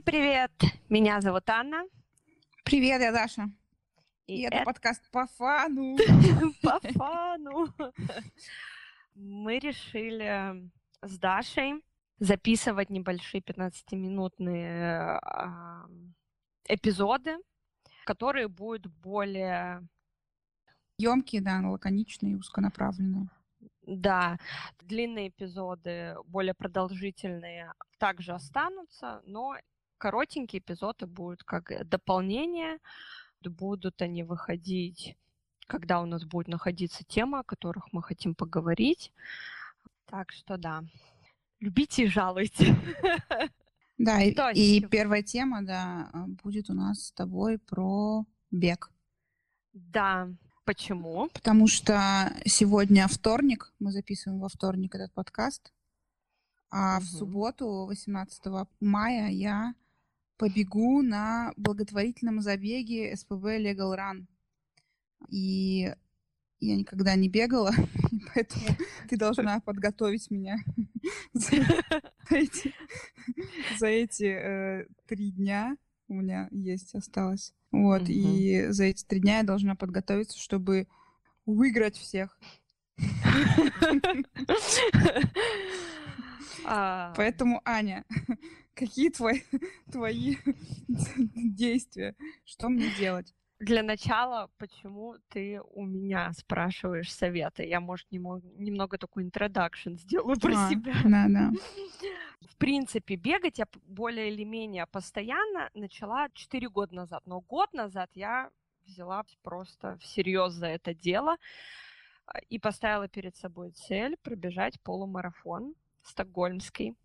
Всем привет! Меня зовут Анна. Привет, я Даша. И, И это, это подкаст по фану. По фану. Мы решили с Дашей записывать небольшие 15-минутные а, эпизоды, которые будут более емкие, да, лаконичные, узконаправленные. Да, длинные эпизоды, более продолжительные, также останутся, но коротенькие эпизоды будут как дополнение, будут они выходить, когда у нас будет находиться тема, о которых мы хотим поговорить. Так что да, любите и жалуйте. Да, и, и первая тема, да, будет у нас с тобой про бег. Да, Почему? Потому что сегодня вторник, мы записываем во вторник этот подкаст, а угу. в субботу, 18 мая, я побегу на благотворительном забеге СПБ Legal Run. И я никогда не бегала, поэтому ты должна подготовить меня за эти, э, три дня у меня есть, осталось. Вот, и за эти три дня я должна подготовиться, чтобы выиграть всех. А. Поэтому, Аня, какие твои, твои действия? Что мне делать? Для начала, почему ты у меня спрашиваешь советы? Я, может, немного, немного такой интродакшн сделаю про а, себя. Да, да. В принципе, бегать я более или менее постоянно начала 4 года назад. Но год назад я взяла просто всерьез за это дело а, и поставила перед собой цель пробежать полумарафон стокгольмский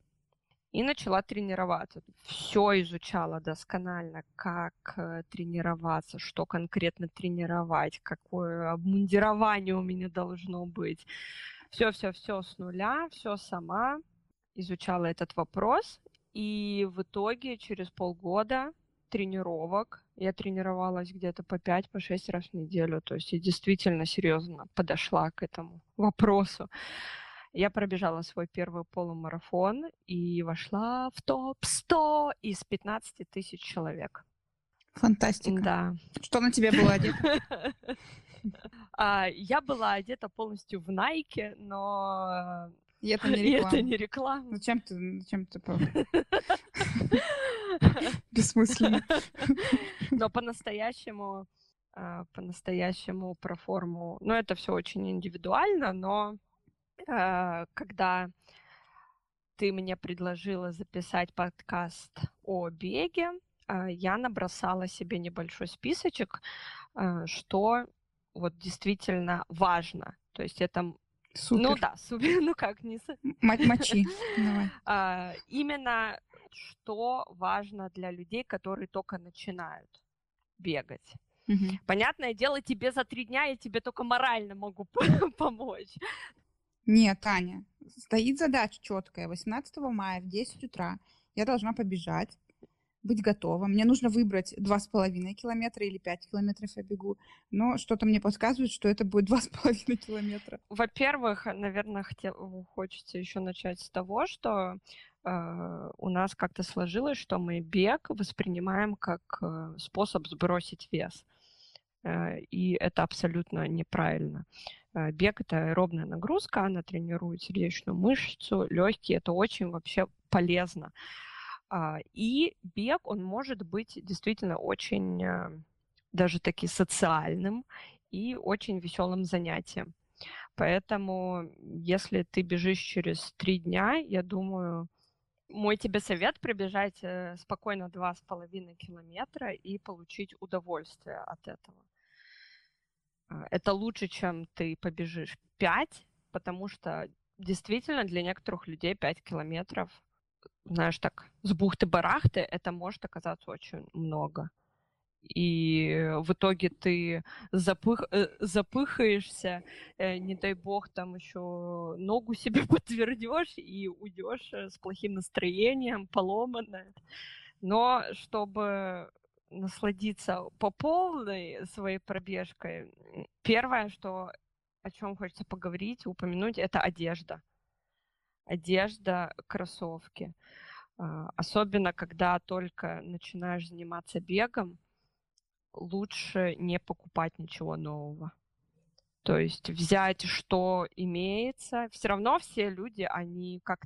и начала тренироваться. Все изучала досконально, как э, тренироваться, что конкретно тренировать, какое обмундирование у меня должно быть. Все-все-все с нуля, все сама изучала этот вопрос. И в итоге через полгода тренировок я тренировалась где-то по 5-6 по раз в неделю. То есть я действительно серьезно подошла к этому вопросу. Я пробежала свой первый полумарафон и вошла в топ-100 из 15 тысяч человек. Фантастика. Да. Что на тебе было одето? А, я была одета полностью в Nike, но и это не реклама. это не реклама. Зачем ты, зачем ты Бессмысленно. Но по-настоящему, а, по-настоящему про форму, ну, это все очень индивидуально, но когда ты мне предложила записать подкаст о беге, э, я набросала себе небольшой списочек, э, что вот действительно важно. То есть это ну Супер. Ну да, супер, ну как не... Мочи, давай. А, именно что важно для людей, которые только начинают бегать. Угу. Понятное дело, тебе за три дня я тебе только морально могу помочь. Нет, Таня, стоит задача четкая. 18 мая в 10 утра я должна побежать, быть готова. Мне нужно выбрать 2,5 километра или 5 километров я бегу. Но что-то мне подсказывает, что это будет 2,5 километра. Во-первых, наверное, хотел, хочется еще начать с того, что э, у нас как-то сложилось, что мы бег воспринимаем как э, способ сбросить вес. Э, и это абсолютно неправильно. Бег это аэробная нагрузка, она тренирует сердечную мышцу, легкие, это очень вообще полезно. А, и бег, он может быть действительно очень э, даже таки социальным и очень веселым занятием. Поэтому, если ты бежишь через три дня, я думаю, мой тебе совет пробежать э, спокойно два с половиной километра и получить удовольствие от этого. А, это лучше, чем ты побежишь 5, потому что действительно для некоторых людей 5 километров, знаешь, так, с бухты-барахты, это может оказаться очень много. И в итоге ты запых, э, запыхаешься, э, не дай бог, там еще ногу себе подтвердешь и уйдешь э, с плохим настроением, поломанная. Но чтобы насладиться по полной своей пробежкой, первое, что о чем хочется поговорить, упомянуть, это одежда. Одежда, кроссовки. А, особенно, когда только начинаешь заниматься бегом, лучше не покупать ничего нового. То есть взять, что имеется. Все равно все люди, они как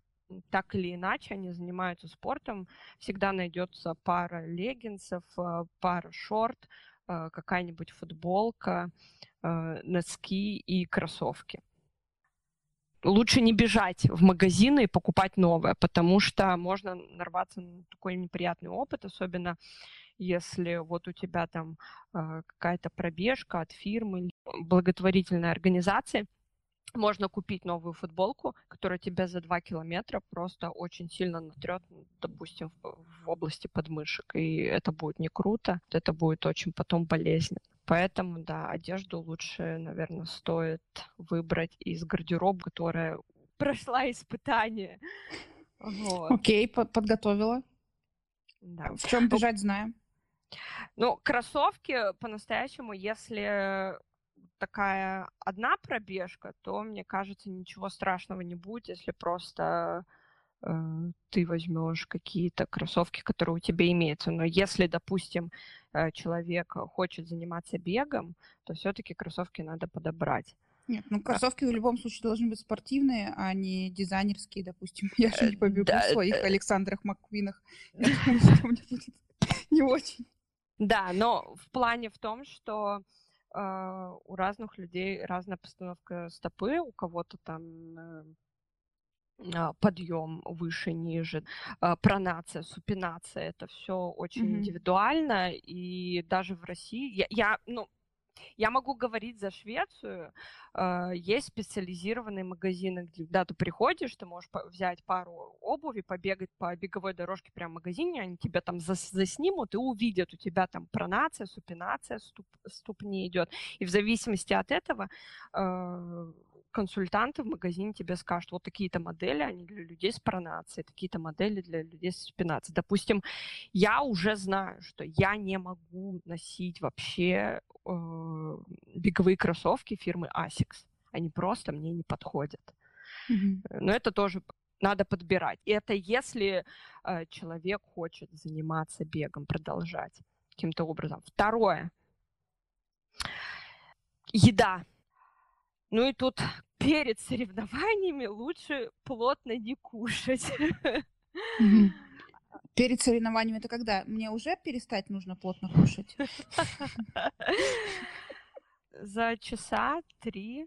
так или иначе, они занимаются спортом. Всегда найдется пара леггинсов, э, пара шорт, э, какая-нибудь футболка, э, носки и кроссовки лучше не бежать в магазины и покупать новое, потому что можно нарваться на такой неприятный опыт, особенно если вот у тебя там какая-то пробежка от фирмы, благотворительной организации, можно купить новую футболку, которая тебя за 2 километра просто очень сильно натрет, допустим, в, области подмышек. И это будет не круто, это будет очень потом болезненно. Поэтому, да, одежду лучше, наверное, стоит выбрать из гардероба, которая прошла испытание. Вот. Окей, подготовила. Да. В чем бежать, знаем. Ну, кроссовки по-настоящему, если такая одна пробежка, то, мне кажется, ничего страшного не будет, если просто э, ты возьмешь какие-то кроссовки, которые у тебя имеются. Но если, допустим, Э, человек хочет заниматься бегом, то все-таки кроссовки надо подобрать. Нет, ну кроссовки в любом случае должны быть спортивные, а не дизайнерские, допустим. Я же не э, побегу да, в своих да. Александрах Макквинах. Я думаю, что мне будет не очень. Да, но в плане в том, что э, у разных людей разная постановка стопы, у кого-то там э, а, подъем выше, ниже, а, пронация, супинация, это все очень mm-hmm. индивидуально, и даже в России, я, я ну, я могу говорить за Швецию. А, есть специализированные магазины, где да, ты приходишь, ты можешь взять пару обуви, побегать по беговой дорожке прямо в магазине, они тебя там заснимут и увидят, у тебя там пронация, супинация ступ, ступни идет. И в зависимости от этого консультанты в магазине тебе скажут, вот такие-то модели, они для людей с пронацией, такие-то модели для людей с спинацией. Допустим, я уже знаю, что я не могу носить вообще э, беговые кроссовки фирмы Asics. Они просто мне не подходят. Mm-hmm. Но это тоже надо подбирать. И это если э, человек хочет заниматься бегом, продолжать каким-то образом. Второе. Еда. Ну и тут перед соревнованиями лучше плотно не кушать. Перед соревнованиями это когда? Мне уже перестать нужно плотно кушать? За часа три,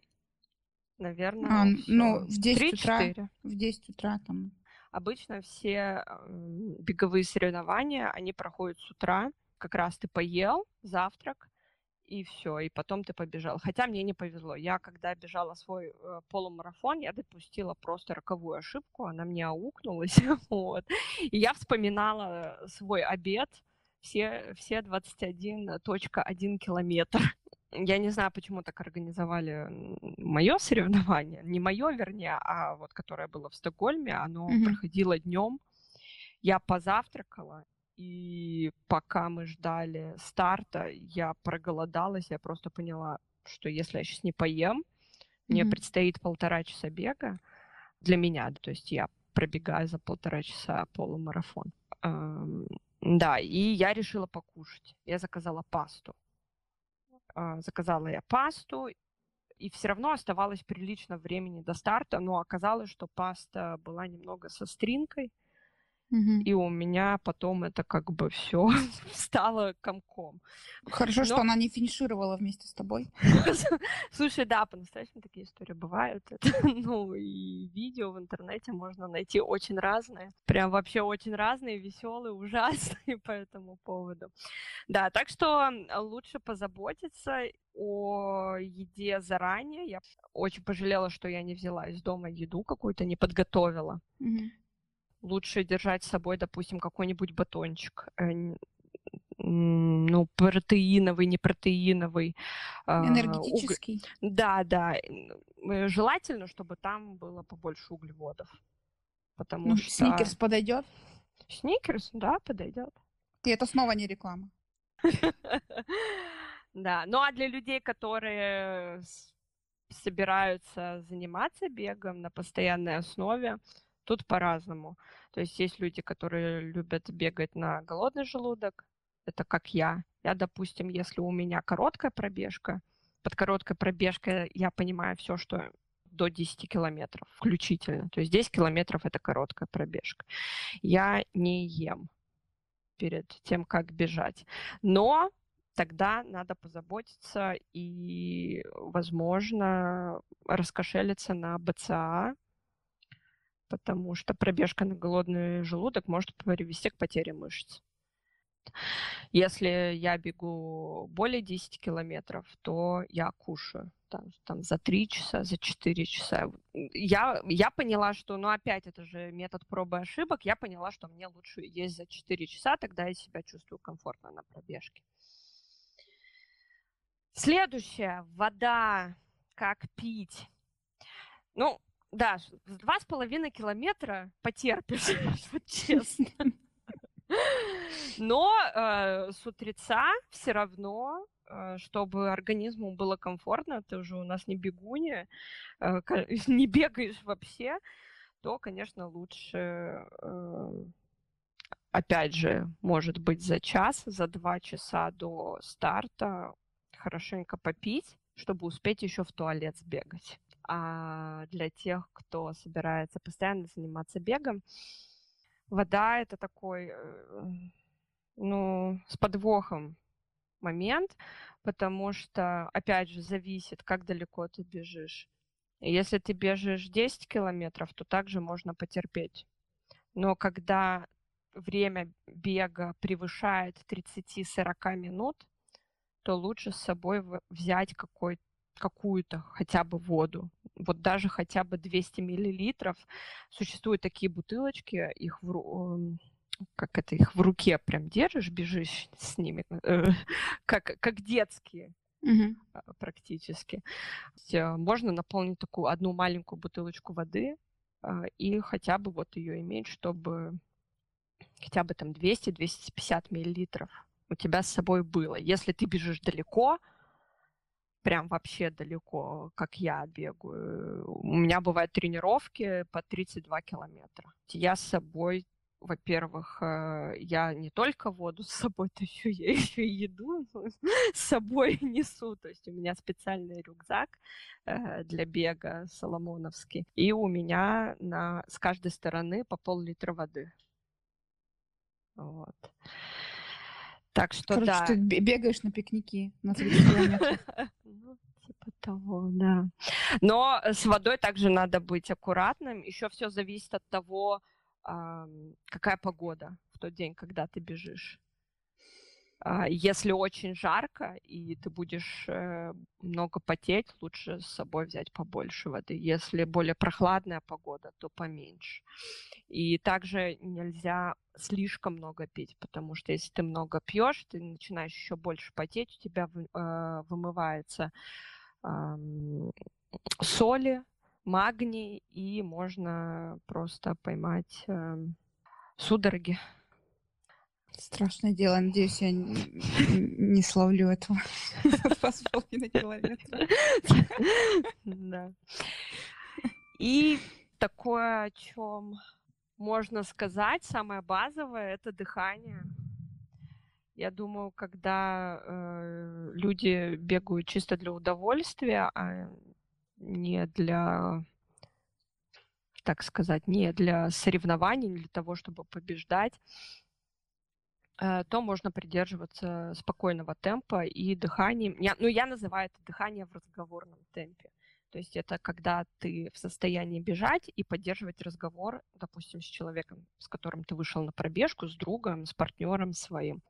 наверное. А, ну, в 10 утра. В 10 утра там. Обычно все беговые соревнования, они проходят с утра. Как раз ты поел завтрак, и все, и потом ты побежал. Хотя мне не повезло. Я, когда бежала свой э, полумарафон, я допустила просто роковую ошибку, она мне аукнулась, вот. И я вспоминала свой обед, все, все 21.1 километр. Я не знаю, почему так организовали мое соревнование, не мое, вернее, а вот которое было в Стокгольме, оно mm-hmm. проходило днем. Я позавтракала, и пока мы ждали старта, я проголодалась, я просто поняла, что если я сейчас не поем, mm-hmm. мне предстоит полтора часа бега для меня, то есть я пробегаю за полтора часа полумарафон. Да, и я решила покушать. Я заказала пасту. Э, заказала я пасту, и все равно оставалось прилично времени до старта, но оказалось, что паста была немного со стринкой, и у меня потом это как бы все стало комком. Хорошо, Но... что она не финишировала вместе с тобой. Слушай, да, по-настоящему такие истории бывают. ну, и видео в интернете можно найти очень разные. Прям вообще очень разные, веселые, ужасные по этому поводу. Да, так что лучше позаботиться о еде заранее. Я очень пожалела, что я не взяла из дома еду какую-то, не подготовила. Mm-hmm лучше держать с собой, допустим, какой-нибудь батончик, э, ну, протеиновый, не протеиновый. А, Энергетический. Уг... Да, да. Э, желательно, чтобы там было побольше углеводов. Потому ну, что... Сникерс подойдет? Сникерс, да, подойдет. И это снова не реклама. Да, ну а для людей, которые собираются заниматься бегом на постоянной основе, Тут по-разному. То есть есть люди, которые любят бегать на голодный желудок. Это как я. Я, допустим, если у меня короткая пробежка, под короткой пробежкой я понимаю все, что до 10 километров включительно. То есть 10 километров – это короткая пробежка. Я не ем перед тем, как бежать. Но тогда надо позаботиться и, возможно, раскошелиться на БЦА, потому что пробежка на голодный желудок может привести к потере мышц. Если я бегу более 10 километров, то я кушаю там, там за 3 часа, за 4 часа. Я, я поняла, что, ну опять, это же метод пробы и ошибок, я поняла, что мне лучше есть за 4 часа, тогда я себя чувствую комфортно на пробежке. Следующее. Вода. Как пить. Ну, да, два с половиной километра потерпишь, вот честно. Но э, с утреца все равно, э, чтобы организму было комфортно, ты уже у нас не бегуня, э, не бегаешь вообще, то, конечно, лучше, э, опять же, может быть, за час, за два часа до старта хорошенько попить, чтобы успеть еще в туалет сбегать. А для тех, кто собирается постоянно заниматься бегом, вода это такой, э, ну, с подвохом момент, потому что, опять же, зависит, как далеко ты бежишь. Если ты бежишь 10 километров, то также можно потерпеть. Но когда время бега превышает 30-40 минут, то лучше с собой взять какой какую-то хотя бы воду. Вот даже хотя бы 200 миллилитров. Существуют такие бутылочки, их в, эм, как это их в руке прям держишь, бежишь с ними, э, как, как детские угу. практически. Э, можно наполнить такую одну маленькую бутылочку воды и хотя бы вот ее иметь, чтобы хотя бы там 200-250 миллилитров у тебя с собой было. Если ты бежишь далеко, прям вообще далеко, как я бегаю. У меня бывают тренировки по 32 километра. Я с собой, во-первых, э, я не только воду с собой тащу, я еще и еду с собой несу. То есть у меня специальный рюкзак э, для бега соломоновский. И у меня на, с каждой стороны по пол-литра воды. Вот. Так что Короче, да. ты бегаешь на пикники на 30 километров. Типа того, да. Но с водой также надо быть аккуратным. Еще все зависит от того, какая погода в тот день, когда ты бежишь. А, если очень жарко и ты будешь э, много потеть, лучше с собой взять побольше воды. Если более прохладная погода, то поменьше. И также нельзя слишком много пить, потому что если ты много пьешь, ты начинаешь еще больше потеть, у тебя э, вымывается соли, магний, и можно просто поймать эм, судороги. Страшное дело. Надеюсь, я не словлю этого два с половиной километра. Да. И такое, о чем можно сказать, самое базовое, это дыхание. Я думаю, когда э, люди бегают чисто для удовольствия, а не для, так сказать, не для соревнований, не для того, чтобы побеждать, то можно придерживаться спокойного темпа и дыханием. Я, ну, я называю это дыхание в разговорном темпе. То есть это когда ты в состоянии бежать и поддерживать разговор, допустим, с человеком, с которым ты вышел на пробежку, с другом, с партнером своим.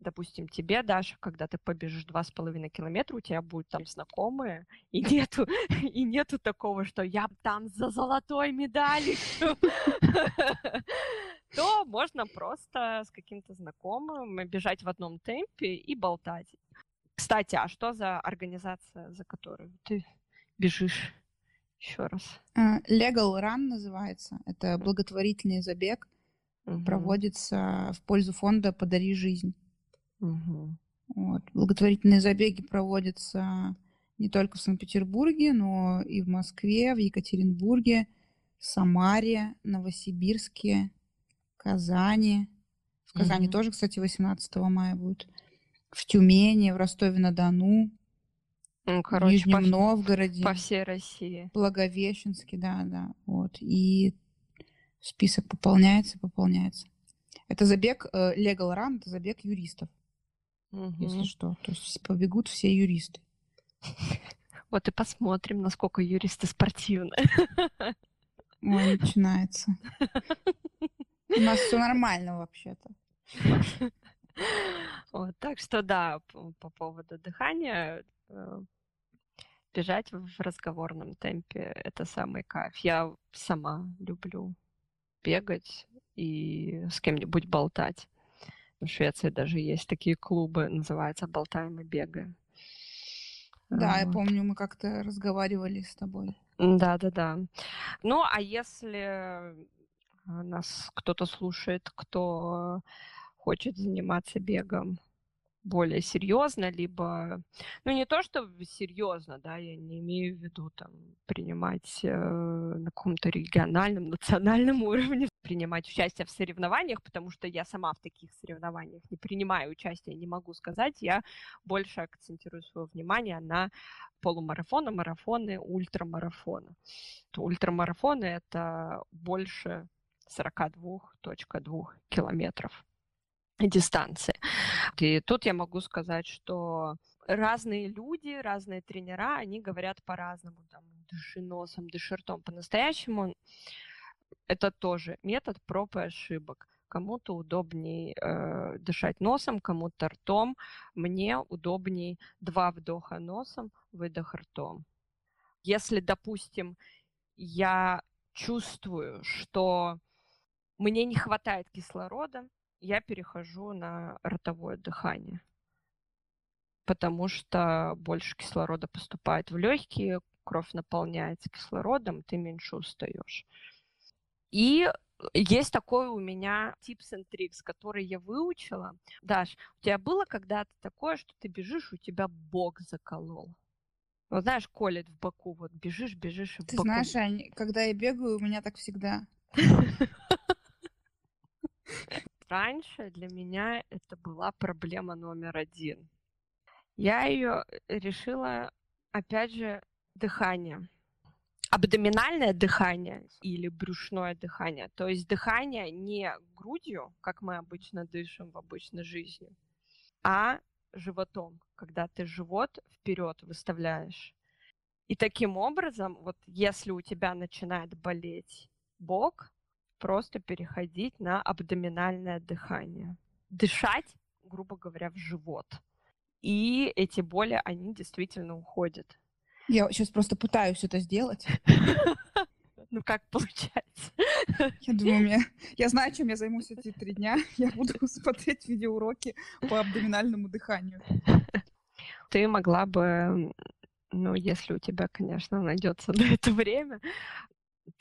Допустим, тебе, Даша, когда ты побежишь два с половиной километра, у тебя будут там знакомые, и нету, и нету такого, что я там за золотой медалью. то можно просто с каким-то знакомым бежать в одном темпе и болтать. Кстати, а что за организация, за которую ты бежишь? Еще раз. А, Legal Run называется. Это благотворительный забег. Угу. Проводится в пользу фонда «Подари жизнь». Угу. Вот. Благотворительные забеги проводятся не только в Санкт-Петербурге, но и в Москве, в Екатеринбурге, Самаре, Новосибирске, Казани. В Казани Мгм. тоже, кстати, 18 мая будет. В Тюмени, в Ростове-на-Дону, Ну, в короче, Нижнем по, Новгороде, по всей России. Благовещенске, да, да. Вот. И список пополняется, пополняется. Это забег э, Legal Run, это забег юристов, если Мгм. что. То есть побегут все юристы. Вот и посмотрим, насколько юристы спортивны. Ой, начинается. У нас все нормально вообще-то. Вот, так что да, по, по поводу дыхания, э, бежать в разговорном темпе это самый кайф. Я сама люблю бегать и с кем-нибудь болтать. В Швеции даже есть такие клубы, называется «Болтаем и бегаем». Да, я Вот. помню, мы как-то разговаривали с тобой. Да-да-да. Ну, а если э, нас кто-то слушает, кто хочет заниматься бегом более серьезно, либо, ну, не то, что серьезно, да, я не имею в виду там принимать э, на каком-то региональном, национальном уровне, принимать участие в соревнованиях, потому что я сама в таких соревнованиях не принимаю участие, не могу сказать, я больше акцентирую свое внимание на полумарафоны, марафоны, ультрамарафоны. Ультрамарафоны — это больше 42.2 километров дистанции. И тут я могу сказать, что разные люди, разные тренера, они говорят по-разному. Там, дыши носом, дыши ртом. По-настоящему это тоже метод проб и ошибок. Кому-то удобнее э, дышать носом, кому-то ртом. Мне удобнее два вдоха носом, выдох ртом. Если, допустим, я чувствую, что мне не хватает кислорода, я перехожу на ротовое дыхание, потому что больше кислорода поступает в легкие, кровь наполняется кислородом, ты меньше устаешь. И есть такой у меня tips and tricks, который я выучила. Даш, у тебя было когда-то такое, что ты бежишь, у тебя бок заколол? Вот знаешь, колет в боку, вот бежишь, бежишь, и в Ты боку знаешь, Ань, когда я бегаю, у меня так всегда. Раньше для меня это была проблема номер один. Я ее решила, опять же, дыхание. Абдоминальное дыхание или брюшное дыхание. То есть дыхание не грудью, как мы обычно дышим в обычной жизни, а животом, когда ты живот вперед выставляешь. И таким образом, вот если у тебя начинает болеть бок, просто переходить на абдоминальное дыхание. Дышать, грубо говоря, в живот. И эти боли, они действительно уходят. Я сейчас просто пытаюсь это сделать. Ну, как получается? Я думаю, мне... я знаю, чем я займусь эти три дня. Я буду смотреть видеоуроки по абдоминальному дыханию. Ты могла бы, ну, если у тебя, конечно, найдется на это время,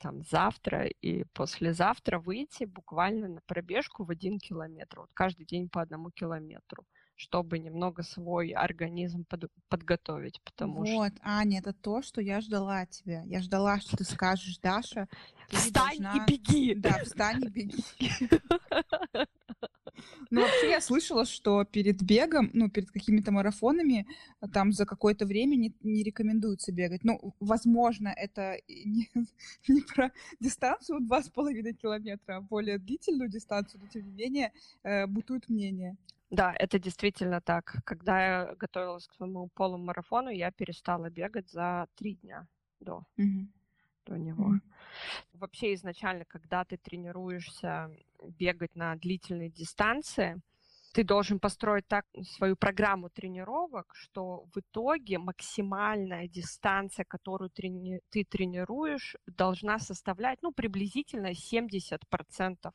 там завтра и послезавтра выйти буквально на пробежку в один километр. Вот каждый день по одному километру чтобы немного свой организм под, подготовить, потому вот, что... Вот, Аня, это то, что я ждала от тебя. Я ждала, что ты скажешь, Даша, ты Встань должна... и беги! Да, встань и беги. Ну, вообще я слышала, что перед бегом, ну, перед какими-то марафонами, там за какое-то время не, не рекомендуется бегать. Ну, возможно, это не, не про дистанцию 2,5 километра, а более длительную дистанцию, но тем не менее э, бутует мнение. Да, это действительно так. Когда я готовилась к своему полумарафону, я перестала бегать за три дня до, Мгм. До него. Мгм. Вообще изначально, когда ты тренируешься бегать на длительной дистанции, ты должен построить так свою программу тренировок, что в итоге максимальная дистанция, которую трени- ты тренируешь, должна составлять ну, приблизительно 70%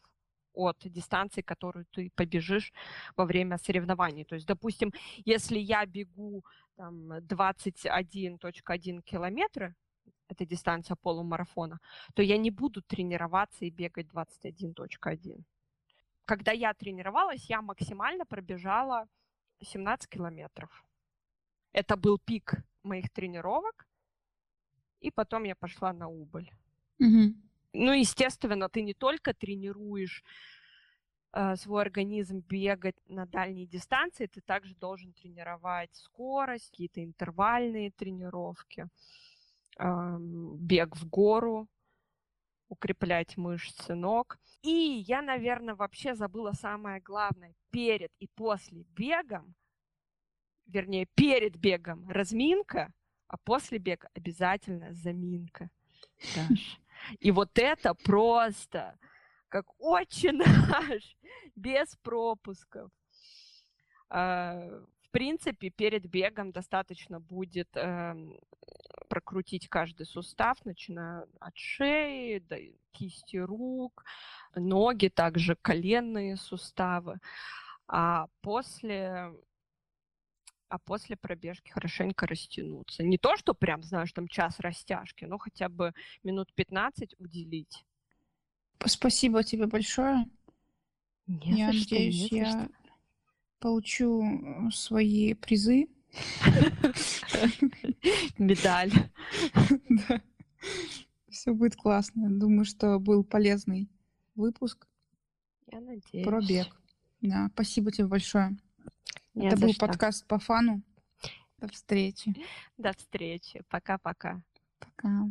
от дистанции, которую ты побежишь во время соревнований. То есть, допустим, если я бегу там, 21.1 километра, это дистанция полумарафона, то я не буду тренироваться и бегать 21.1. Когда я тренировалась, я максимально пробежала 17 километров. Это был пик моих тренировок, и потом я пошла на убыль. Мгм. ну, естественно, ты не только тренируешь э, свой организм бегать на дальней дистанции, ты также должен тренировать скорость, какие-то интервальные тренировки, бег в гору, укреплять мышцы ног. И я, наверное, вообще забыла самое главное. Перед и после бегом, вернее, перед бегом разминка, а после бега обязательно заминка. Даш. И вот это просто как очень наш, без пропусков. А, в принципе, перед бегом достаточно будет эм, прокрутить каждый сустав, начиная от шеи до кисти рук, ноги, также коленные суставы. А после а после пробежки хорошенько растянуться. Не то, что прям, знаешь, там час растяжки, но хотя бы минут 15 уделить. Спасибо тебе большое. Не я что, надеюсь, я получу э, свои призы. Медаль. Да. Все будет классно. Думаю, что был полезный выпуск Я надеюсь. про бег. Да, спасибо тебе большое. Не Это был что. подкаст по фану. До встречи. До встречи. Пока-пока. Пока.